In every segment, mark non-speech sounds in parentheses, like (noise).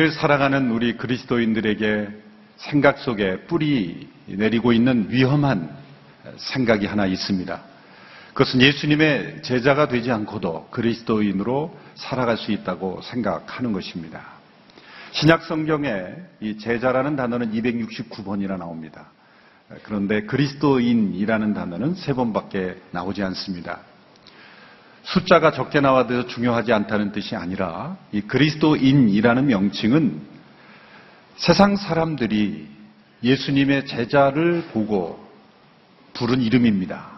시대를 살아가는 우리 그리스도인들에게 생각 속에 뿌리 내리고 있는 위험한 생각이 하나 있습니다. 그것은 예수님의 제자가 되지 않고도 그리스도인으로 살아갈 수 있다고 생각하는 것입니다. 신약 성경에 이 제자라는 단어는 269번이나 나옵니다. 그런데 그리스도인이라는 단어는 세 번밖에 나오지 않습니다. 숫자가 적게 나와도 중요하지 않다는 뜻이 아니라 이 그리스도인이라는 명칭은 세상 사람들이 예수님의 제자를 보고 부른 이름입니다.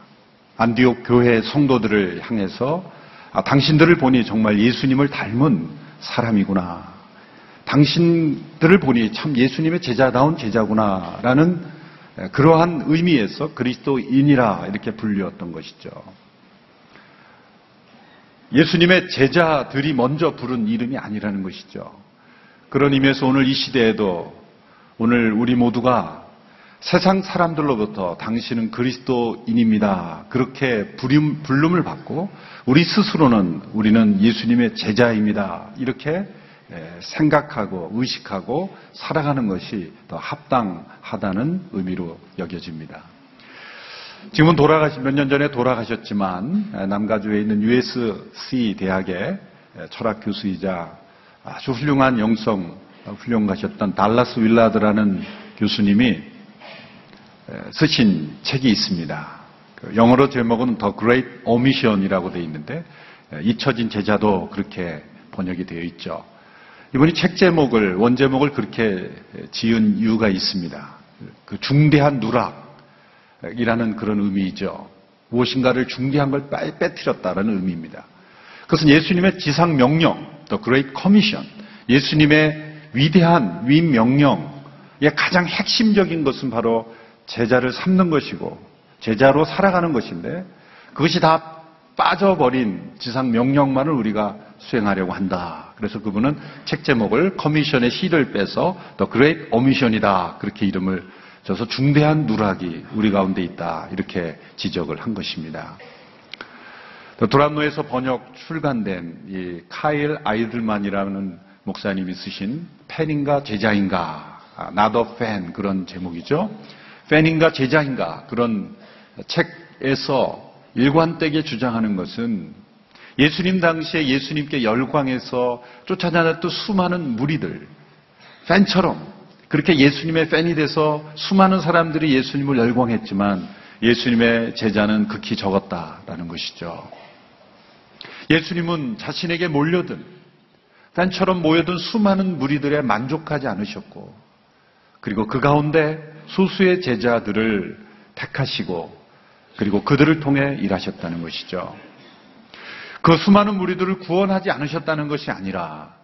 안디옥 교회 성도들을 향해서 아, 당신들을 보니 정말 예수님을 닮은 사람이구나. 당신들을 보니 참 예수님의 제자다운 제자구나라는 그러한 의미에서 그리스도인이라 이렇게 불렸던 것이죠. 예수님의 제자들이 먼저 부른 이름이 아니라는 것이죠. 그런 의미에서 오늘 이 시대에도 오늘 우리 모두가 세상 사람들로부터 당신은 그리스도인입니다. 그렇게 부름을 받고 우리 스스로는 우리는 예수님의 제자입니다. 이렇게 생각하고 의식하고 살아가는 것이 더 합당하다는 의미로 여겨집니다. 지금은 돌아가신 몇 년 전에 돌아가셨지만 남가주에 있는 USC 대학의 철학 교수이자 아주 훌륭한 영성 훌륭하셨던 달라스 윌라드라는 교수님이 쓰신 책이 있습니다. 그 영어로 제목은 The Great Omission이라고 되어 있는데 잊혀진 제자도 그렇게 번역이 되어 있죠. 이분이 책 제목을 원 제목을 그렇게 지은 이유가 있습니다. 그 중대한 누락 이라는 그런 의미이죠. 무엇인가를 중대한 걸 빼뜨렸다라는 의미입니다. 그것은 예수님의 지상 명령, The Great Commission, 예수님의 위대한 위 명령의 가장 핵심적인 것은 바로 제자를 삼는 것이고 제자로 살아가는 것인데 그것이 다 빠져버린 지상 명령만을 우리가 수행하려고 한다. 그래서 그분은 책 제목을 commission의 C를 빼서 The Great Omission이다. 그렇게 이름을 줘서 중대한 누락이 우리 가운데 있다. 이렇게 지적을 한 것입니다. 두란노에서 번역 출간된 이 카일 아이들먼이라는 목사님이 쓰신 팬인가 제자인가 Not a Fan 그런 제목이죠. 팬인가 제자인가 그런 책에서 일관되게 주장하는 것은 예수님 당시에 예수님께 열광해서 쫓아다녔던 수많은 무리들, 팬처럼 그렇게 예수님의 팬이 돼서 수많은 사람들이 예수님을 열광했지만 예수님의 제자는 극히 적었다라는 것이죠. 예수님은 자신에게 몰려든 팬처럼 모여든 수많은 무리들에 만족하지 않으셨고 그리고 그 가운데 소수의 제자들을 택하시고 그리고 그들을 통해 일하셨다는 것이죠. 그 수많은 무리들을 구원하지 않으셨다는 것이 아니라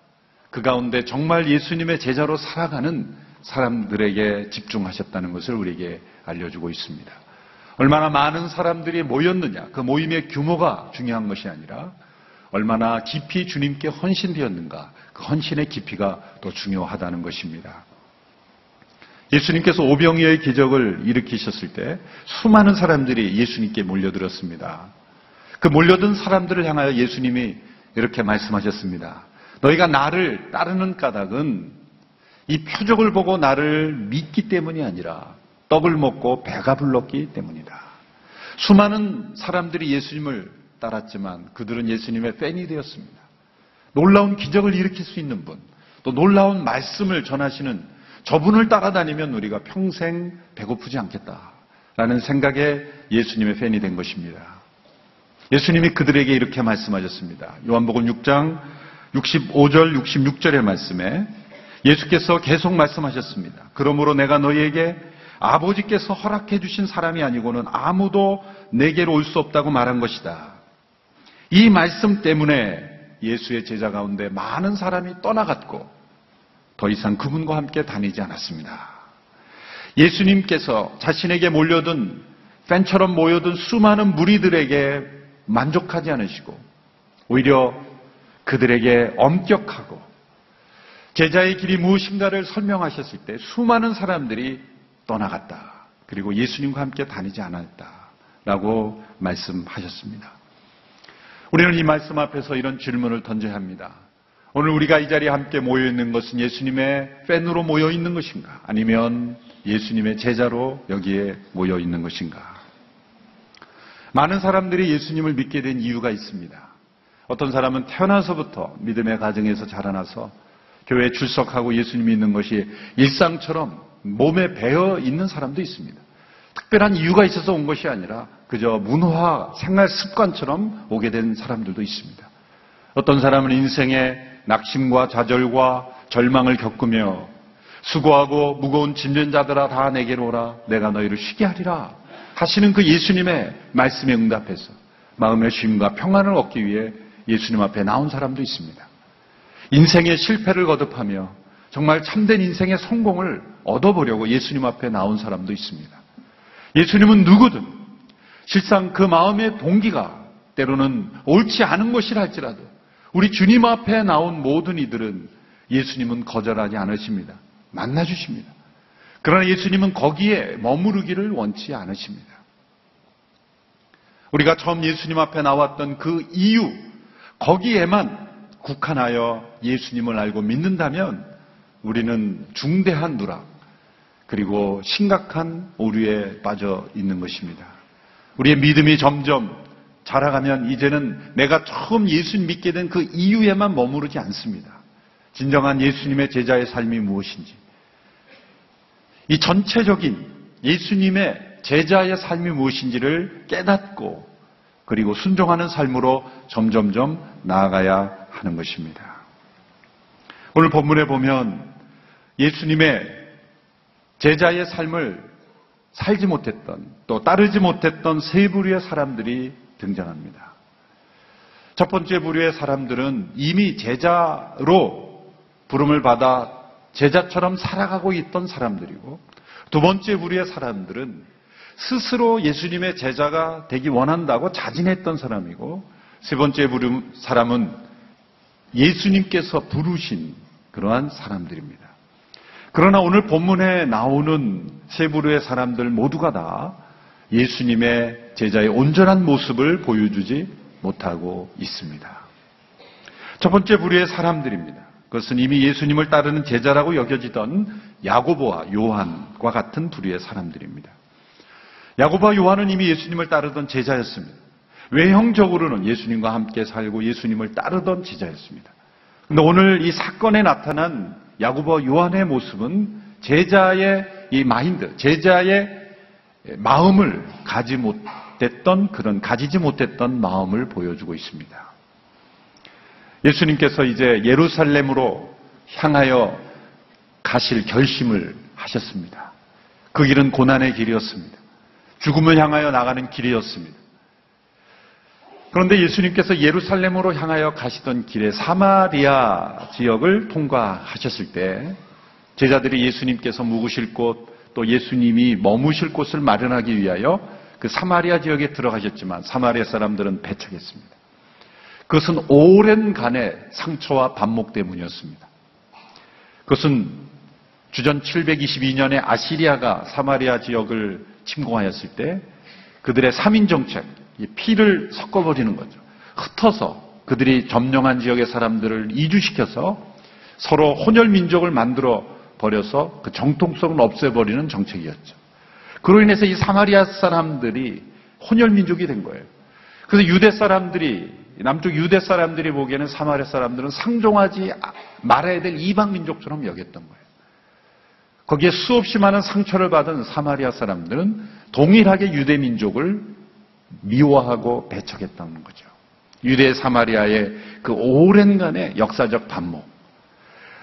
그 가운데 정말 예수님의 제자로 살아가는 사람들에게 집중하셨다는 것을 우리에게 알려주고 있습니다. 얼마나 많은 사람들이 모였느냐, 그 모임의 규모가 중요한 것이 아니라 얼마나 깊이 주님께 헌신되었는가, 그 헌신의 깊이가 더 중요하다는 것입니다. 예수님께서 오병이어의 기적을 일으키셨을 때 수많은 사람들이 예수님께 몰려들었습니다. 그 몰려든 사람들을 향하여 예수님이 이렇게 말씀하셨습니다. 너희가 나를 따르는 까닭은 이 표적을 보고 나를 믿기 때문이 아니라 떡을 먹고 배가 불렀기 때문이다. 수많은 사람들이 예수님을 따랐지만 그들은 예수님의 팬이 되었습니다. 놀라운 기적을 일으킬 수 있는 분, 또 놀라운 말씀을 전하시는 저분을 따라다니면 우리가 평생 배고프지 않겠다라는 생각에 예수님의 팬이 된 것입니다. 예수님이 그들에게 이렇게 말씀하셨습니다. 요한복음 6장 65절, 66절의 말씀에 예수께서 계속 말씀하셨습니다. 그러므로 내가 너희에게 아버지께서 허락해 주신 사람이 아니고는 아무도 내게로 올 수 없다고 말한 것이다. 이 말씀 때문에 예수의 제자 가운데 많은 사람이 떠나갔고 더 이상 그분과 함께 다니지 않았습니다. 예수님께서 자신에게 몰려든 팬처럼 모여든 수많은 무리들에게 만족하지 않으시고 오히려 그들에게 엄격하고 제자의 길이 무엇인가를 설명하셨을 때 수많은 사람들이 떠나갔다. 그리고 예수님과 함께 다니지 않았다. 라고 말씀하셨습니다. 우리는 이 말씀 앞에서 이런 질문을 던져야 합니다. 오늘 우리가 이 자리에 함께 모여 있는 것은 예수님의 팬으로 모여 있는 것인가? 아니면 예수님의 제자로 여기에 모여 있는 것인가? 많은 사람들이 예수님을 믿게 된 이유가 있습니다. 어떤 사람은 태어나서부터 믿음의 가정에서 자라나서 교회에 출석하고 예수님 믿는 것이 일상처럼 몸에 배어 있는 사람도 있습니다. 특별한 이유가 있어서 온 것이 아니라 그저 문화, 생활 습관처럼 오게 된 사람들도 있습니다. 어떤 사람은 인생의 낙심과 좌절과 절망을 겪으며 수고하고 무거운 짐진 자들아 다 내게로 오라 내가 너희를 쉬게 하리라 하시는 그 예수님의 말씀에 응답해서 마음의 쉼과 평안을 얻기 위해 예수님 앞에 나온 사람도 있습니다. 인생의 실패를 거듭하며 정말 참된 인생의 성공을 얻어보려고 예수님 앞에 나온 사람도 있습니다. 예수님은 누구든 실상 그 마음의 동기가 때로는 옳지 않은 것이라 할지라도 우리 주님 앞에 나온 모든 이들은 예수님은 거절하지 않으십니다. 만나주십니다. 그러나 예수님은 거기에 머무르기를 원치 않으십니다. 우리가 처음 예수님 앞에 나왔던 그 이유, 거기에만 국한하여 예수님을 알고 믿는다면 우리는 중대한 누락, 그리고 심각한 오류에 빠져 있는 것입니다. 우리의 믿음이 점점 자라가면 이제는 내가 처음 예수님 믿게 된 그 이유에만 머무르지 않습니다. 진정한 예수님의 제자의 삶이 무엇인지, 이 전체적인 예수님의 제자의 삶이 무엇인지를 깨닫고 그리고 순종하는 삶으로 점점점 나아가야 하는 것입니다. 오늘 본문에 보면 예수님의 제자의 삶을 살지 못했던 또 따르지 못했던 세 부류의 사람들이 등장합니다. 첫 번째 부류의 사람들은 이미 제자로 부름을 받아 제자처럼 살아가고 있던 사람들이고 두 번째 부류의 사람들은 스스로 예수님의 제자가 되기 원한다고 자진했던 사람이고 세 번째 부류 사람은 예수님께서 부르신 그러한 사람들입니다. 그러나 오늘 본문에 나오는 세 부류의 사람들 모두가 다 예수님의 제자의 온전한 모습을 보여주지 못하고 있습니다. 첫 번째 부류의 사람들입니다. 그것은 이미 예수님을 따르는 제자라고 여겨지던 야고보와 요한과 같은 부류의 사람들입니다. 야고보와 요한은 이미 예수님을 따르던 제자였습니다. 외형적으로는 예수님과 함께 살고 예수님을 따르던 제자였습니다. 근데 오늘 이 사건에 나타난 야고보와 요한의 모습은 제자의 이 마인드, 제자의 마음을 가지 못했던 그런 가지지 못했던 마음을 보여주고 있습니다. 예수님께서 이제 예루살렘으로 향하여 가실 결심을 하셨습니다. 그 길은 고난의 길이었습니다. 죽음을 향하여 나가는 길이었습니다. 그런데 예수님께서 예루살렘으로 향하여 가시던 길에 사마리아 지역을 통과하셨을 때 제자들이 예수님께서 묵으실 곳 또 예수님이 머무실 곳을 마련하기 위하여 그 사마리아 지역에 들어가셨지만 사마리아 사람들은 배척했습니다. 그것은 오랜 간의 상처와 반목 때문이었습니다. 그것은 주전 722년에 아시리아가 사마리아 지역을 침공하였을 때 그들의 3인 정책, 피를 섞어버리는 거죠. 흩어서 그들이 점령한 지역의 사람들을 이주시켜서 서로 혼혈 민족을 만들어 버려서 그 정통성을 없애버리는 정책이었죠. 그로 인해서 이 사마리아 사람들이 혼혈 민족이 된 거예요. 그래서 유대 사람들이 남쪽 유대 사람들이 보기에는 사마리아 사람들은 상종하지 말아야 될 이방 민족처럼 여겼던 거예요. 거기에 수없이 많은 상처를 받은 사마리아 사람들은 동일하게 유대 민족을 미워하고 배척했다는 거죠. 유대 사마리아의 그 오랜간의 역사적 반목.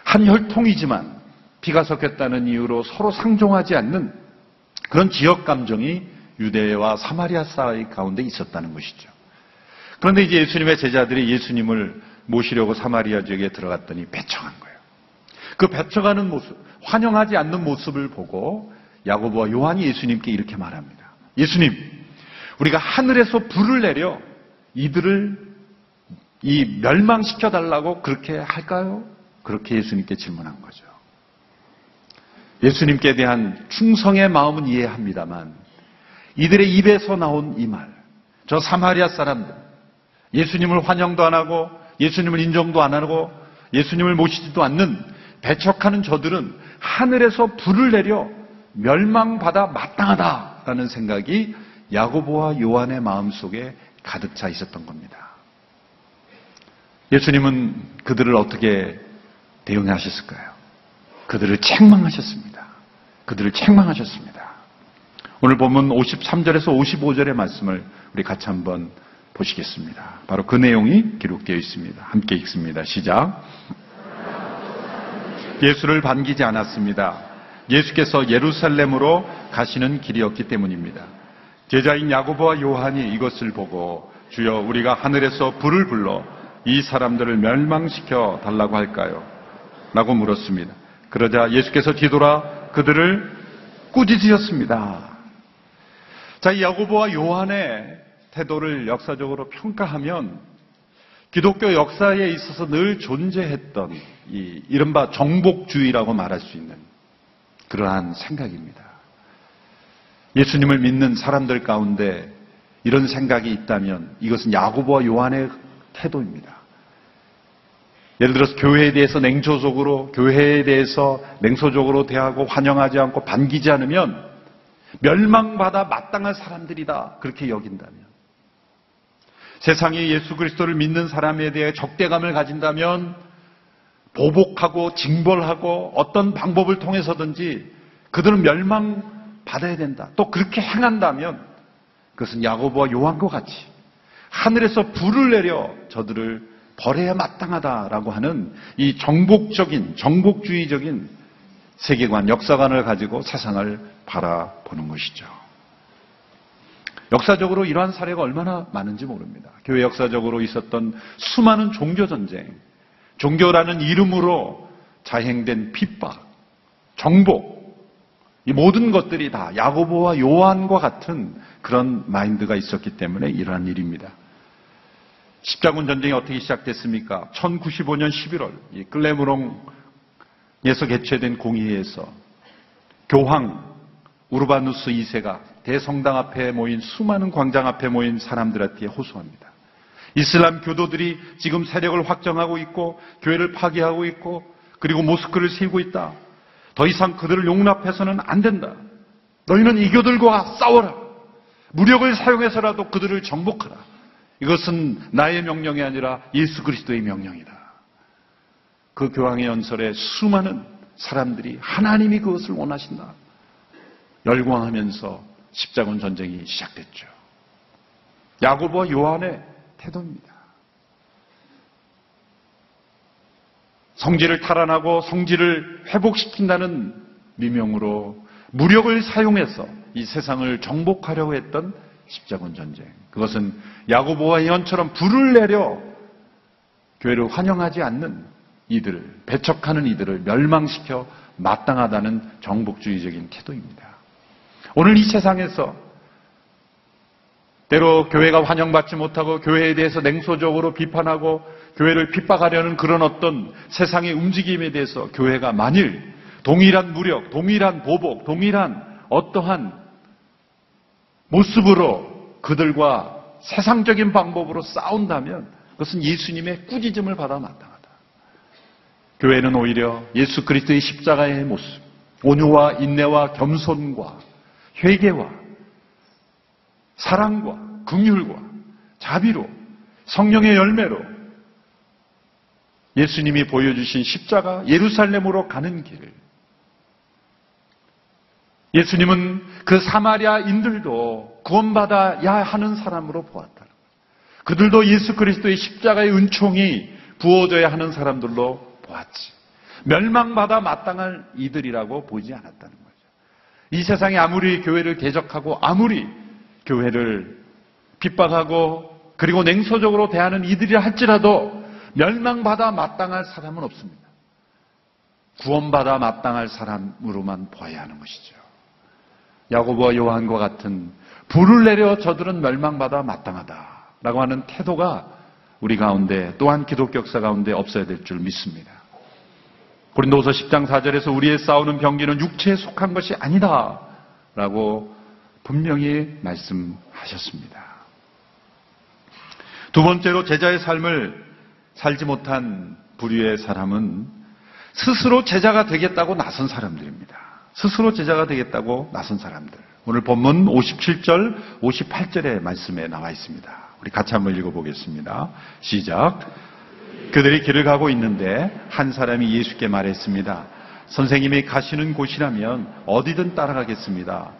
한 혈통이지만 피가 섞였다는 이유로 서로 상종하지 않는 그런 지역 감정이 유대와 사마리아 사이 가운데 있었다는 것이죠. 그런데 이제 예수님의 제자들이 예수님을 모시려고 사마리아 지역에 들어갔더니 배척한 거예요. 그 배척하는 모습, 환영하지 않는 모습을 보고 야고보와 요한이 예수님께 이렇게 말합니다. 예수님, 우리가 하늘에서 불을 내려 이들을 이 멸망시켜 달라고 그렇게 할까요? 그렇게 예수님께 질문한 거죠. 예수님께 대한 충성의 마음은 이해합니다만 이들의 입에서 나온 이 말, 저 사마리아 사람들, 예수님을 환영도 안 하고 예수님을 인정도 안 하고 예수님을 모시지도 않는 배척하는 저들은 하늘에서 불을 내려 멸망받아 마땅하다라는 생각이 야고보와 요한의 마음속에 가득 차 있었던 겁니다. 예수님은 그들을 어떻게 대응하셨을까요? 그들을 책망하셨습니다. 그들을 책망하셨습니다. 오늘 보면 53절에서 55절의 말씀을 우리 같이 한번 보시겠습니다. 바로 그 내용이 기록되어 있습니다. 함께 읽습니다. 시작. 예수를 반기지 않았습니다. 예수께서 예루살렘으로 가시는 길이었기 때문입니다. 제자인 야고보와 요한이 이것을 보고 주여 우리가 하늘에서 불을 불러 이 사람들을 멸망시켜 달라고 할까요? 라고 물었습니다. 그러자 예수께서 뒤돌아 그들을 꾸짖으셨습니다. 자, 이 야고보와 요한의 태도를 역사적으로 평가하면 기독교 역사에 있어서 늘 존재했던 이 이른바 정복주의라고 말할 수 있는 그러한 생각입니다. 예수님을 믿는 사람들 가운데 이런 생각이 있다면 이것은 야고보와 요한의 태도입니다. 예를 들어서 교회에 대해서 냉소적으로 교회에 대해서 냉소적으로 대하고 환영하지 않고 반기지 않으면 멸망받아 마땅한 사람들이다 그렇게 여긴다면 세상이 예수 그리스도를 믿는 사람에 대해 적대감을 가진다면 보복하고 징벌하고 어떤 방법을 통해서든지 그들은 멸망 받아야 된다. 또 그렇게 행한다면 그것은 야고보와 요한과 같이 하늘에서 불을 내려 저들을 벌해야 마땅하다라고 하는 이 정복적인 정복주의적인 세계관, 역사관을 가지고 세상을 바라보는 것이죠. 역사적으로 이러한 사례가 얼마나 많은지 모릅니다. 교회 역사적으로 있었던 수많은 종교 전쟁, 종교라는 이름으로 자행된 핍박, 정복, 이 모든 것들이 다 야고보와 요한과 같은 그런 마인드가 있었기 때문에 이러한 일입니다. 십자군 전쟁이 어떻게 시작됐습니까? 1095년 11월 이 클레무롱에서 개최된 공의회에서 교황 우르바누스 2세가 대성당 앞에 모인 수많은 광장 앞에 모인 사람들한테 호소합니다. 이슬람 교도들이 지금 세력을 확정하고 있고 교회를 파괴하고 있고 그리고 모스크를 세우고 있다. 더 이상 그들을 용납해서는 안 된다. 너희는 이 교들과 싸워라. 무력을 사용해서라도 그들을 정복하라. 이것은 나의 명령이 아니라 예수 그리스도의 명령이다. 그 교황의 연설에 수많은 사람들이 하나님이 그것을 원하신다. 열광하면서 십자군 전쟁이 시작됐죠. 야고보와 요한의 태도입니다. 성질을 탈환하고 성질을 회복시킨다는 미명으로 무력을 사용해서 이 세상을 정복하려고 했던 십자군 전쟁. 그것은 야고보와 요한처럼 불을 내려 교회를 환영하지 않는 이들을 배척하는 이들을 멸망시켜 마땅하다는 정복주의적인 태도입니다. 오늘 이 세상에서 때로 교회가 환영받지 못하고 교회에 대해서 냉소적으로 비판하고 교회를 핍박하려는 그런 어떤 세상의 움직임에 대해서 교회가 만일 동일한 무력, 동일한 보복, 동일한 어떠한 모습으로 그들과 세상적인 방법으로 싸운다면 그것은 예수님의 꾸짖음을 받아 마땅하다. 교회는 오히려 예수 그리스도의 십자가의 모습, 온유와 인내와 겸손과 회개와 사랑과 긍휼과 자비로 성령의 열매로 예수님이 보여주신 십자가 예루살렘으로 가는 길을 예수님은 그 사마리아인들도 구원받아야 하는 사람으로 거예요. 그들도 예수 그리스도의 십자가의 은총이 부어져야 하는 사람들로 보았지. 멸망받아 마땅할 이들이라고 보지 않았다는 거죠. 이 세상에 아무리 교회를 대적하고 아무리 교회를 핍박하고 그리고 냉소적으로 대하는 이들이라 할지라도 멸망받아 마땅할 사람은 없습니다. 구원받아 마땅할 사람으로만 보아야 하는 것이죠. 야고보와 요한과 같은 불을 내려 저들은 멸망받아 마땅하다라고 하는 태도가 우리 가운데 또한 기독교 역사 가운데 없어야 될 줄 믿습니다. 고린도서 10장 4절에서 우리의 싸우는 병기는 육체에 속한 것이 아니다라고 분명히 말씀하셨습니다. 두 번째로 제자의 삶을 살지 못한 부류의 사람은 스스로 제자가 되겠다고 나선 사람들입니다. 스스로 제자가 되겠다고 나선 사람들. 오늘 본문 57절, 58절의 말씀에 나와 있습니다. 우리 같이 한번 읽어보겠습니다. 시작. 그들이 길을 가고 있는데 한 사람이 예수께 말했습니다. 선생님이 가시는 곳이라면 어디든 따라가겠습니다.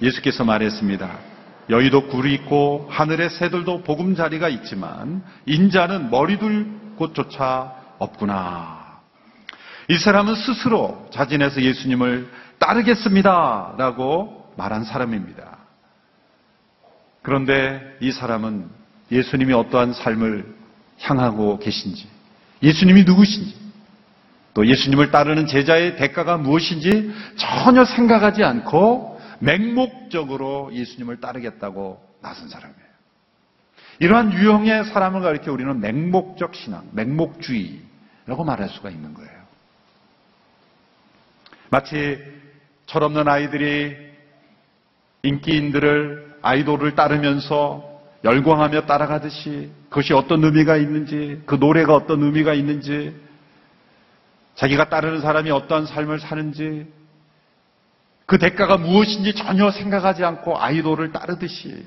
예수께서 말했습니다. 여의도 굴이 있고 하늘의 새들도 보금자리가 있지만 인자는 머리둘 곳조차 없구나. 이 사람은 스스로 자진해서 예수님을 따르겠습니다. 라고 말한 사람입니다. 그런데 이 사람은 예수님이 어떠한 삶을 향하고 계신지, 예수님이 누구신지, 또 예수님을 따르는 제자의 대가가 무엇인지 전혀 생각하지 않고 맹목적으로 예수님을 따르겠다고 나선 사람이에요. 이러한 유형의 사람을 가리켜 우리는 맹목적 신앙, 맹목주의라고 말할 수가 있는 거예요. 마치 철없는 아이들이 인기인들을 아이돌을 따르면서 열광하며 따라가듯이 그것이 어떤 의미가 있는지, 그 노래가 어떤 의미가 있는지, 자기가 따르는 사람이 어떠한 삶을 사는지, 그 대가가 무엇인지 전혀 생각하지 않고 아이돌을 따르듯이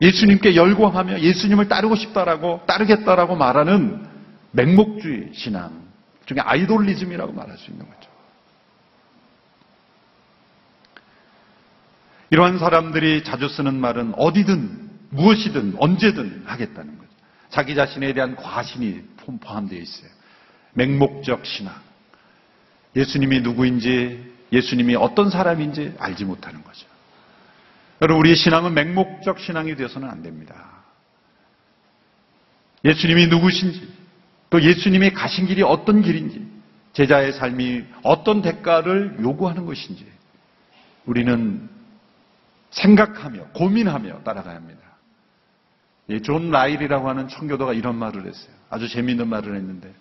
예수님께 열광하며 예수님을 따르고 싶다라고 따르겠다라고 말하는 맹목주의 신앙 중에 아이돌리즘이라고 말할 수 있는 거죠. 이러한 사람들이 자주 쓰는 말은 어디든 무엇이든 언제든 하겠다는 거죠. 자기 자신에 대한 과신이 포함되어 있어요. 맹목적 신앙. 예수님이 누구인지, 예수님이 어떤 사람인지 알지 못하는 거죠. 여러분, 우리의 신앙은 맹목적 신앙이 되어서는 안 됩니다. 예수님이 누구신지, 또 예수님이 가신 길이 어떤 길인지, 제자의 삶이 어떤 대가를 요구하는 것인지, 우리는 생각하며 고민하며 따라가야 합니다. 존 라일이라고 하는 청교도가 이런 말을 했어요. 아주 재미있는 말을 했는데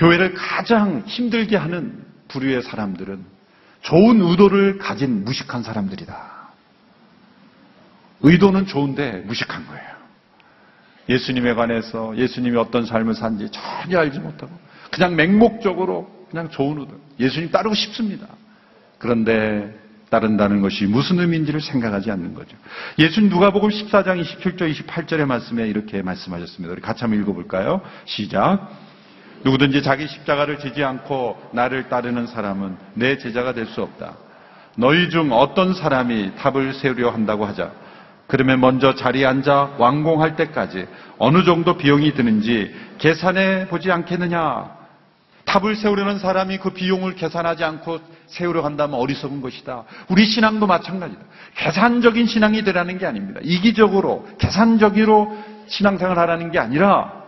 교회를 가장 힘들게 하는 부류의 사람들은 좋은 의도를 가진 무식한 사람들이다. 의도는 좋은데 무식한 거예요. 예수님에 관해서 예수님이 어떤 삶을 산지 전혀 알지 못하고 그냥 맹목적으로 그냥 좋은 의도. 예수님 따르고 싶습니다. 그런데 따른다는 것이 무슨 의미인지를 생각하지 않는 거죠. 예수님 누가복음 14장 27절 28절의 말씀에 이렇게 말씀하셨습니다. 우리 같이 한번 읽어볼까요? 시작. 누구든지 자기 십자가를 지지 않고 나를 따르는 사람은 내 제자가 될 수 없다. 너희 중 어떤 사람이 탑을 세우려 한다고 하자. 그러면 먼저 자리에 앉아 완공할 때까지 어느 정도 비용이 드는지 계산해 보지 않겠느냐. 탑을 세우려는 사람이 그 비용을 계산하지 않고 세우려 한다면 어리석은 것이다. 우리 신앙도 마찬가지다. 계산적인 신앙이 되라는 게 아닙니다. 이기적으로, 계산적으로 신앙생활 하라는 게 아니라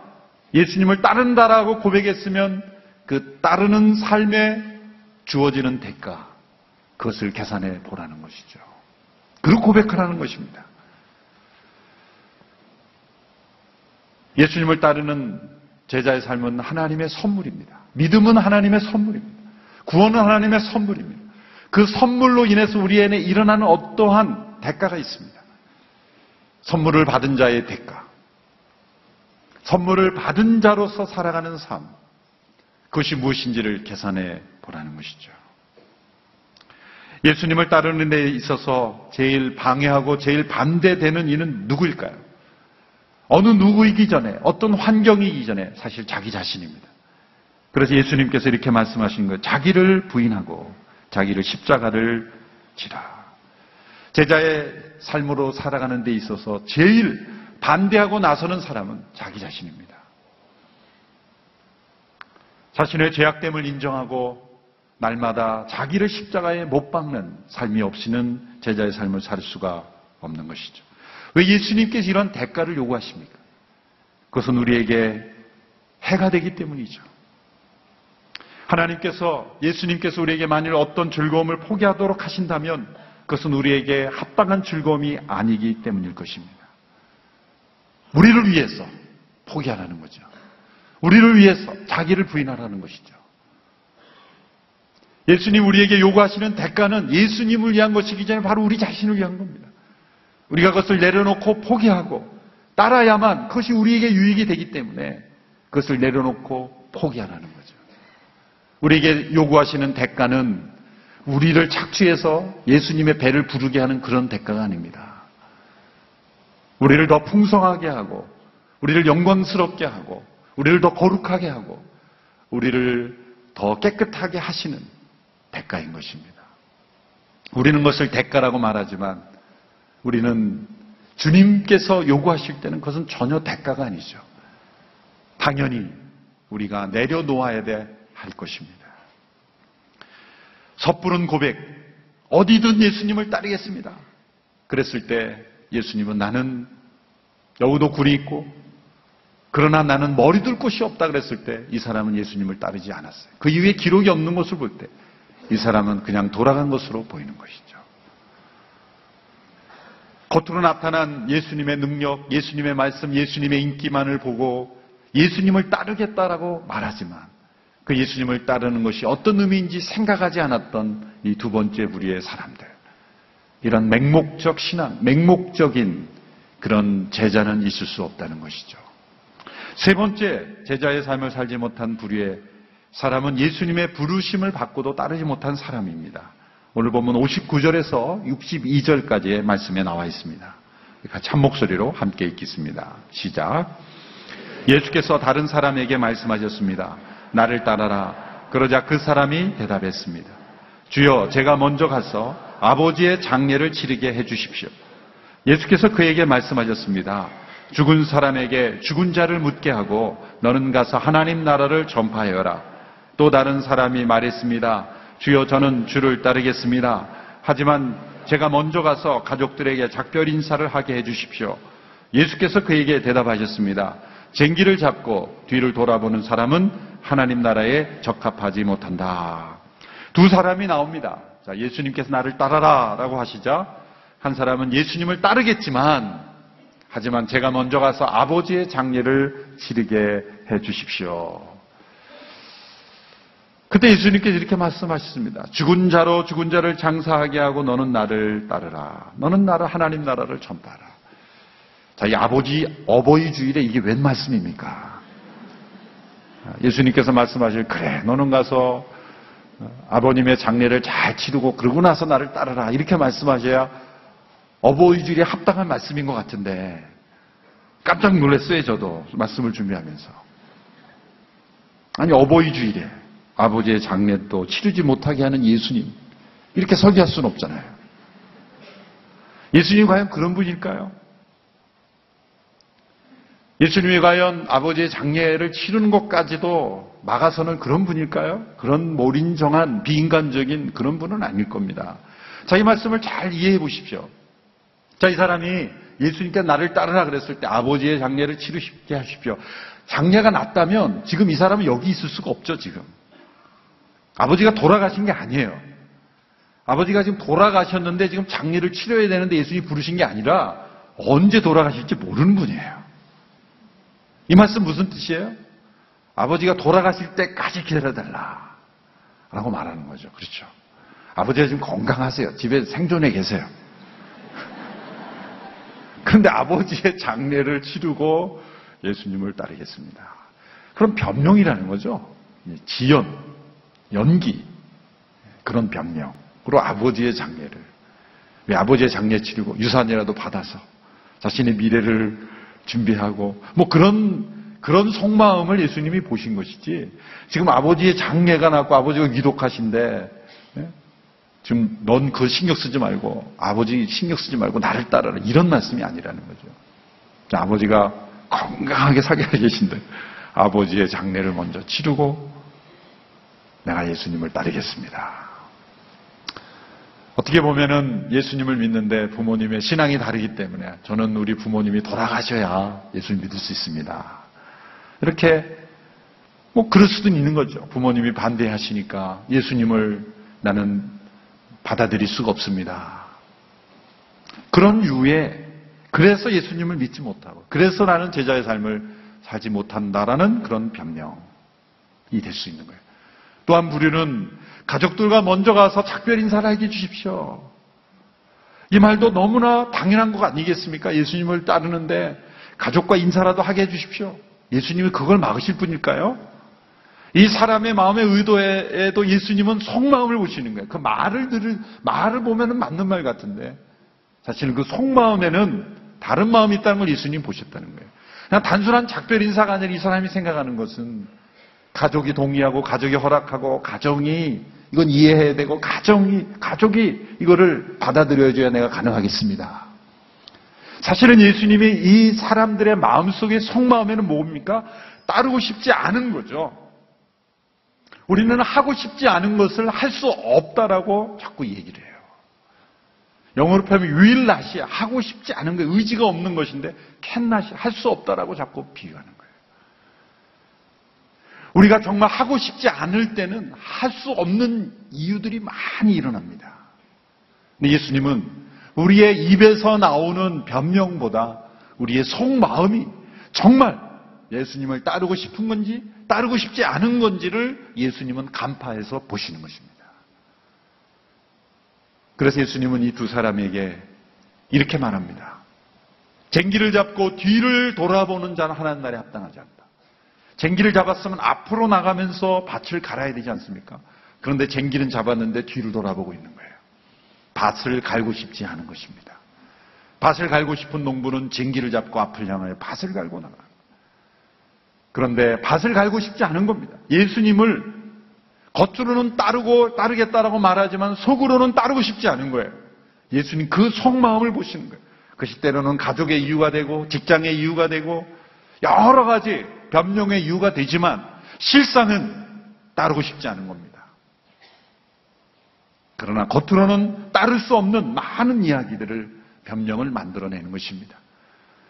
예수님을 따른다라고 고백했으면 그 따르는 삶에 주어지는 대가, 그것을 계산해 보라는 것이죠. 그리고 고백하라는 것입니다. 예수님을 따르는 제자의 삶은 하나님의 선물입니다. 믿음은 하나님의 선물입니다. 구원은 하나님의 선물입니다. 그 선물로 인해서 우리 안에 일어나는 어떠한 대가가 있습니다. 선물을 받은 자의 대가. 선물을 받은 자로서 살아가는 삶. 그것이 무엇인지를 계산해 보라는 것이죠. 예수님을 따르는 데 있어서 제일 방해하고 제일 반대되는 이는 누구일까요? 어느 누구이기 전에, 어떤 환경이기 전에 사실 자기 자신입니다. 그래서 예수님께서 이렇게 말씀하신 거예요. 자기를 부인하고 자기를 십자가를 지라. 제자의 삶으로 살아가는 데 있어서 제일 반대하고 나서는 사람은 자기 자신입니다. 자신의 죄악됨을 인정하고 날마다 자기를 십자가에 못 박는 삶이 없이는 제자의 삶을 살 수가 없는 것이죠. 왜 예수님께서 이런 대가를 요구하십니까? 그것은 우리에게 해가 되기 때문이죠. 하나님께서 예수님께서 우리에게 만일 어떤 즐거움을 포기하도록 하신다면 그것은 우리에게 합당한 즐거움이 아니기 때문일 것입니다. 우리를 위해서 포기하라는 거죠. 우리를 위해서 자기를 부인하라는 것이죠. 예수님 우리에게 요구하시는 대가는 예수님을 위한 것이기 전에 바로 우리 자신을 위한 겁니다. 우리가 그것을 내려놓고 포기하고 따라야만 그것이 우리에게 유익이 되기 때문에 그것을 내려놓고 포기하라는 거죠. 우리에게 요구하시는 대가는 우리를 착취해서 예수님의 배를 부르게 하는 그런 대가가 아닙니다. 우리를 더 풍성하게 하고, 우리를 영광스럽게 하고, 우리를 더 거룩하게 하고, 우리를 더 깨끗하게 하시는 대가인 것입니다. 우리는 것을 대가라고 말하지만, 우리는 주님께서 요구하실 때는 그것은 전혀 대가가 아니죠. 당연히 우리가 내려놓아야 돼 할 것입니다. 섣부른 고백, 어디든 예수님을 따르겠습니다. 그랬을 때 예수님은 나는 여우도 굴이 있고, 그러나 나는 머리 둘 곳이 없다 그랬을 때 이 사람은 예수님을 따르지 않았어요. 그 이후에 기록이 없는 것을 볼 때 이 사람은 그냥 돌아간 것으로 보이는 것이죠. 겉으로 나타난 예수님의 능력, 예수님의 말씀, 예수님의 인기만을 보고 예수님을 따르겠다라고 말하지만 그 예수님을 따르는 것이 어떤 의미인지 생각하지 않았던 이 두 번째 부류의 사람들. 이런 맹목적 신앙, 맹목적인 그런 제자는 있을 수 없다는 것이죠. 세 번째, 제자의 삶을 살지 못한 부류의 사람은 예수님의 부르심을 받고도 따르지 못한 사람입니다. 오늘 보면 59절에서 62절까지의 말씀에 나와 있습니다. 같이 한 목소리로 함께 읽겠습니다. 시작. 예수께서 다른 사람에게 말씀하셨습니다. 나를 따라라. 그러자 그 사람이 대답했습니다. 주여, 제가 먼저 가서 아버지의 장례를 치르게 해 주십시오. 예수께서 그에게 말씀하셨습니다. 죽은 사람에게 죽은 자를 묻게 하고 너는 가서 하나님 나라를 전파하여라. 또 다른 사람이 말했습니다. 주여 저는 주를 따르겠습니다. 하지만 제가 먼저 가서 가족들에게 작별 인사를 하게 해 주십시오. 예수께서 그에게 대답하셨습니다. 쟁기를 잡고 뒤를 돌아보는 사람은 하나님 나라에 적합하지 못한다. 두 사람이 나옵니다. 자, 예수님께서 나를 따라라 라고 하시자 한 사람은 예수님을 따르겠지만 하지만 제가 먼저 가서 아버지의 장례를 치르게 해 주십시오. 그때 예수님께서 이렇게 말씀하셨습니다. 죽은 자로 죽은 자를 장사하게 하고 너는 나를 따르라. 너는 나를 하나님 나라를 전파하라. 자, 이 아버지 어버이 주일에 이게 웬 말씀입니까? 예수님께서 말씀하실 그래 너는 가서 아버님의 장례를 잘 치르고 그러고 나서 나를 따르라. 이렇게 말씀하셔야 어버이 주일에 합당한 말씀인 것 같은데 깜짝 놀랐어요 저도. 말씀을 준비하면서. 아니 어버이 주일에 아버지의 장례도 치르지 못하게 하는 예수님. 이렇게 설교할 수는 없잖아요. 예수님 과연 그런 분일까요? 예수님이 과연 아버지의 장례를 치르는 것까지도 막아서는 그런 분일까요? 그런 몰인정한 비인간적인 그런 분은 아닐 겁니다. 자, 이 말씀을 잘 이해해 보십시오. 자, 이 사람이 예수님께 나를 따르라 그랬을 때 아버지의 장례를 치르게 하십시오. 장례가 났다면 지금 이 사람은 여기 있을 수가 없죠, 지금. 아버지가 돌아가신 게 아니에요. 아버지가 지금 돌아가셨는데 지금 장례를 치러야 되는데 예수님이 부르신 게 아니라 언제 돌아가실지 모르는 분이에요. 이 말씀 무슨 뜻이에요? 아버지가 돌아가실 때까지 기다려달라. 라고 말하는 거죠. 그렇죠. 아버지가 지금 건강하세요. 집에 생존해 계세요. (laughs) 그런데 아버지의 장례를 치르고 예수님을 따르겠습니다. 그럼 변명이라는 거죠. 지연, 연기, 그런 변명. 그리고 아버지의 장례를. 왜 아버지의 장례 치르고 유산이라도 받아서 자신의 미래를 준비하고 뭐 그런 그런 속마음을 예수님이 보신 것이지 지금 아버지의 장례가 났고 아버지가 위독하신데 예? 지금 넌 그 신경 쓰지 말고 아버지 신경 쓰지 말고 나를 따라라 이런 말씀이 아니라는 거죠. 아버지가 건강하게 살게 계신데 아버지의 장례를 먼저 치르고 내가 예수님을 따르겠습니다. 어떻게 보면은 예수님을 믿는데 부모님의 신앙이 다르기 때문에 저는 우리 부모님이 돌아가셔야 예수를 믿을 수 있습니다. 이렇게 뭐 그럴 수도 있는 거죠. 부모님이 반대하시니까 예수님을 나는 받아들일 수가 없습니다. 그런 이유에 그래서 예수님을 믿지 못하고 그래서 나는 제자의 삶을 살지 못한다라는 그런 변명이 될 수 있는 거예요. 또한 부류는 가족들과 먼저 가서 작별 인사를 하게 해주십시오. 이 말도 너무나 당연한 것 아니겠습니까? 예수님을 따르는데 가족과 인사라도 하게 해주십시오. 예수님이 그걸 막으실 분일까요? 이 사람의 마음의 의도에도 예수님은 속마음을 보시는 거예요. 그 말을 들을, 말을 보면은 맞는 말 같은데, 사실은 그 속마음에는 다른 마음이 있다는 걸 예수님 보셨다는 거예요. 그냥 단순한 작별 인사가 아니라 이 사람이 생각하는 것은 가족이 동의하고 가족이 허락하고 가정이 이건 이해해야 되고 가정이 가족이 이거를 받아들여줘야 내가 가능하겠습니다. 사실은 예수님이 이 사람들의 마음속의 속마음에는 뭡니까? 따르고 싶지 않은 거죠. 우리는 하고 싶지 않은 것을 할 수 없다라고 자꾸 얘기를 해요. 영어로 will not이 하고 싶지 않은 거 의지가 없는 것인데 can not이 할 수 없다라고 자꾸 비유하는 거예요. 우리가 정말 하고 싶지 않을 때는 할 수 없는 이유들이 많이 일어납니다. 근데 예수님은 우리의 입에서 나오는 변명보다 우리의 속마음이 정말 예수님을 따르고 싶은 건지 따르고 싶지 않은 건지를 예수님은 간파해서 보시는 것입니다. 그래서 예수님은 이 두 사람에게 이렇게 말합니다. 쟁기를 잡고 뒤를 돌아보는 자는 하나님 나라에 합당하지 않다. 쟁기를 잡았으면 앞으로 나가면서 밭을 갈아야 되지 않습니까? 그런데 쟁기는 잡았는데 뒤를 돌아보고 있는 거예요. 밭을 갈고 싶지 않은 것입니다. 밭을 갈고 싶은 농부는 쟁기를 잡고 앞을 향하여 밭을 갈고 나가. 그런데 밭을 갈고 싶지 않은 겁니다. 예수님을 겉으로는 따르고 따르겠다라고 말하지만 속으로는 따르고 싶지 않은 거예요. 예수님 그 속마음을 보시는 거예요. 그것이 때로는 가족의 이유가 되고 직장의 이유가 되고 여러 가지 변명의 이유가 되지만 실상은 따르고 싶지 않은 겁니다. 그러나 겉으로는 따를 수 없는 많은 이야기들을 변명을 만들어내는 것입니다.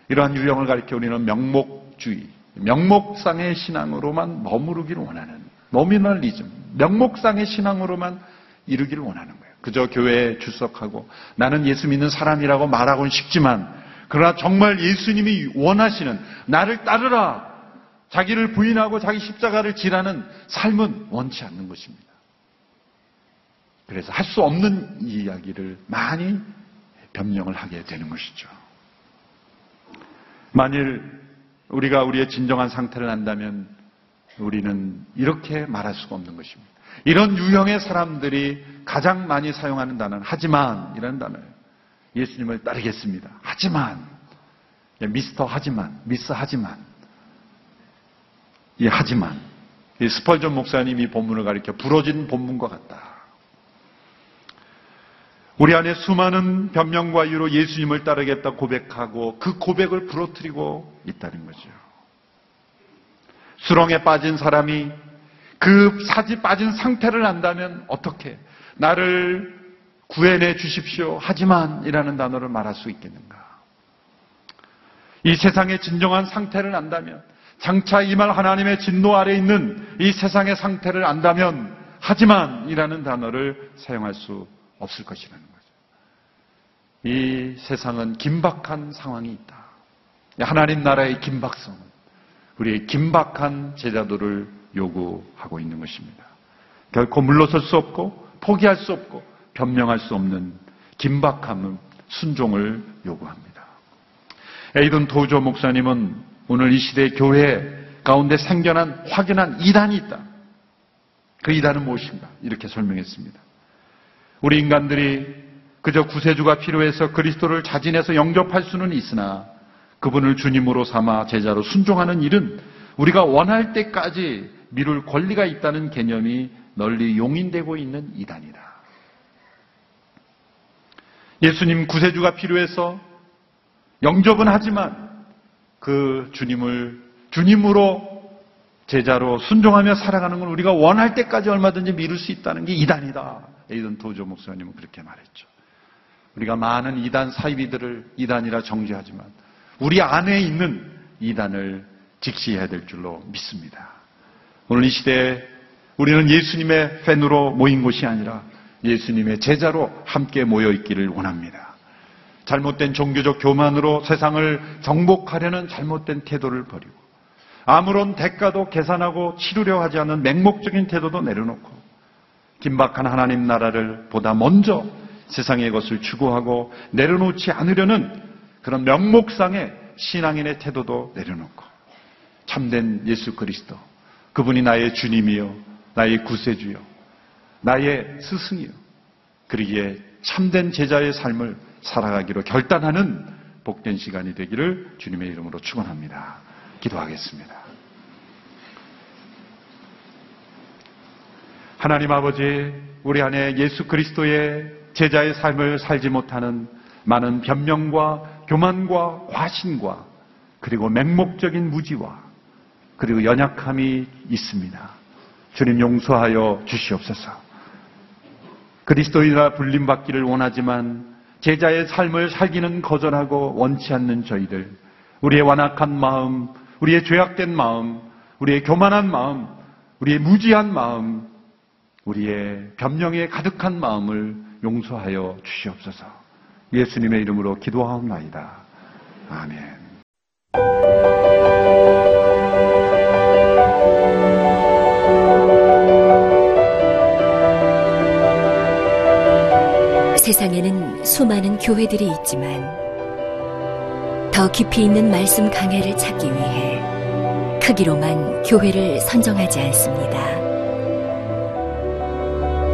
이러한 유형을 가리켜 우리는 명목주의, 명목상의 신앙으로만 머무르기를 원하는 노미널리즘, 명목상의 신앙으로만 이루기를 원하는 거예요. 그저 교회에 출석하고 나는 예수 믿는 사람이라고 말하고는 싶지만 그러나 정말 예수님이 원하시는 나를 따르라 자기를 부인하고 자기 십자가를 지라는 삶은 원치 않는 것입니다. 그래서 할 수 없는 이야기를 많이 변명을 하게 되는 것이죠. 만일 우리가 우리의 진정한 상태를 안다면 우리는 이렇게 말할 수가 없는 것입니다. 이런 유형의 사람들이 가장 많이 사용하는 단어는 하지만 이라는 단어예요. 예수님을 따르겠습니다. 하지만 미스터 하지만 미스 하지만 이 하지만 이 스펄전 목사님이 본문을 가리켜 부러진 본문과 같다. 우리 안에 수많은 변명과 이유로 예수님을 따르겠다 고백하고 그 고백을 부러뜨리고 있다는 거죠. 수렁에 빠진 사람이 그 사지 빠진 상태를 안다면 어떻게 나를 구해내 주십시오. 하지만 이라는 단어를 말할 수 있겠는가? 이 세상의 진정한 상태를 안다면 장차 임할 하나님의 진노 아래 있는 이 세상의 상태를 안다면 하지만 이라는 단어를 사용할 수 없을 것이라는 거죠. 이 세상은 긴박한 상황이 있다. 하나님 나라의 긴박성은 우리의 긴박한 제자도를 요구하고 있는 것입니다. 결코 물러설 수 없고 포기할 수 없고 변명할 수 없는 긴박함은 순종을 요구합니다. 에이든 도조 목사님은 오늘 이 시대 교회 가운데 생겨난 확연한 이단이 있다. 그 이단은 무엇인가? 이렇게 설명했습니다. 우리 인간들이 그저 구세주가 필요해서 그리스도를 자진해서 영접할 수는 있으나 그분을 주님으로 삼아 제자로 순종하는 일은 우리가 원할 때까지 미룰 권리가 있다는 개념이 널리 용인되고 있는 이단이다. 예수님 구세주가 필요해서 영접은 하지만 그 주님을 주님으로 제자로 순종하며 살아가는 걸 우리가 원할 때까지 얼마든지 미룰 수 있다는 게 이단이다. 에이든 도조 목사님은 그렇게 말했죠. 우리가 많은 이단 사이비들을 이단이라 정죄하지만 우리 안에 있는 이단을 직시해야 될 줄로 믿습니다. 오늘 이 시대에 우리는 예수님의 팬으로 모인 것이 아니라 예수님의 제자로 함께 모여 있기를 원합니다. 잘못된 종교적 교만으로 세상을 정복하려는 잘못된 태도를 버리고 아무런 대가도 계산하고 치르려 하지 않는 맹목적인 태도도 내려놓고 긴박한 하나님 나라를 보다 먼저 세상의 것을 추구하고 내려놓지 않으려는 그런 명목상의 신앙인의 태도도 내려놓고 참된 예수 그리스도. 그분이 나의 주님이요, 나의 구세주요, 나의 스승이요. 그러기에 참된 제자의 삶을 살아가기로 결단하는 복된 시간이 되기를 주님의 이름으로 축원합니다. 기도하겠습니다. 하나님 아버지, 우리 안에 예수 그리스도의 제자의 삶을 살지 못하는 많은 변명과 교만과 과신과 그리고 맹목적인 무지와 그리고 연약함이 있습니다. 주님 용서하여 주시옵소서. 그리스도인이라 불림받기를 원하지만 제자의 삶을 살기는 거절하고 원치 않는 저희들, 우리의 완악한 마음, 우리의 죄악된 마음, 우리의 교만한 마음, 우리의 무지한 마음, 우리의 변명에 가득한 마음을 용서하여 주시옵소서. 예수님의 이름으로 기도하옵나이다. 아멘. 세상에는 수많은 교회들이 있지만 더 깊이 있는 말씀 강해를 찾기 위해 크기로만 교회를 선정하지 않습니다.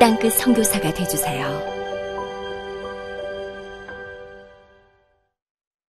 땅끝 선교사가 되주세요.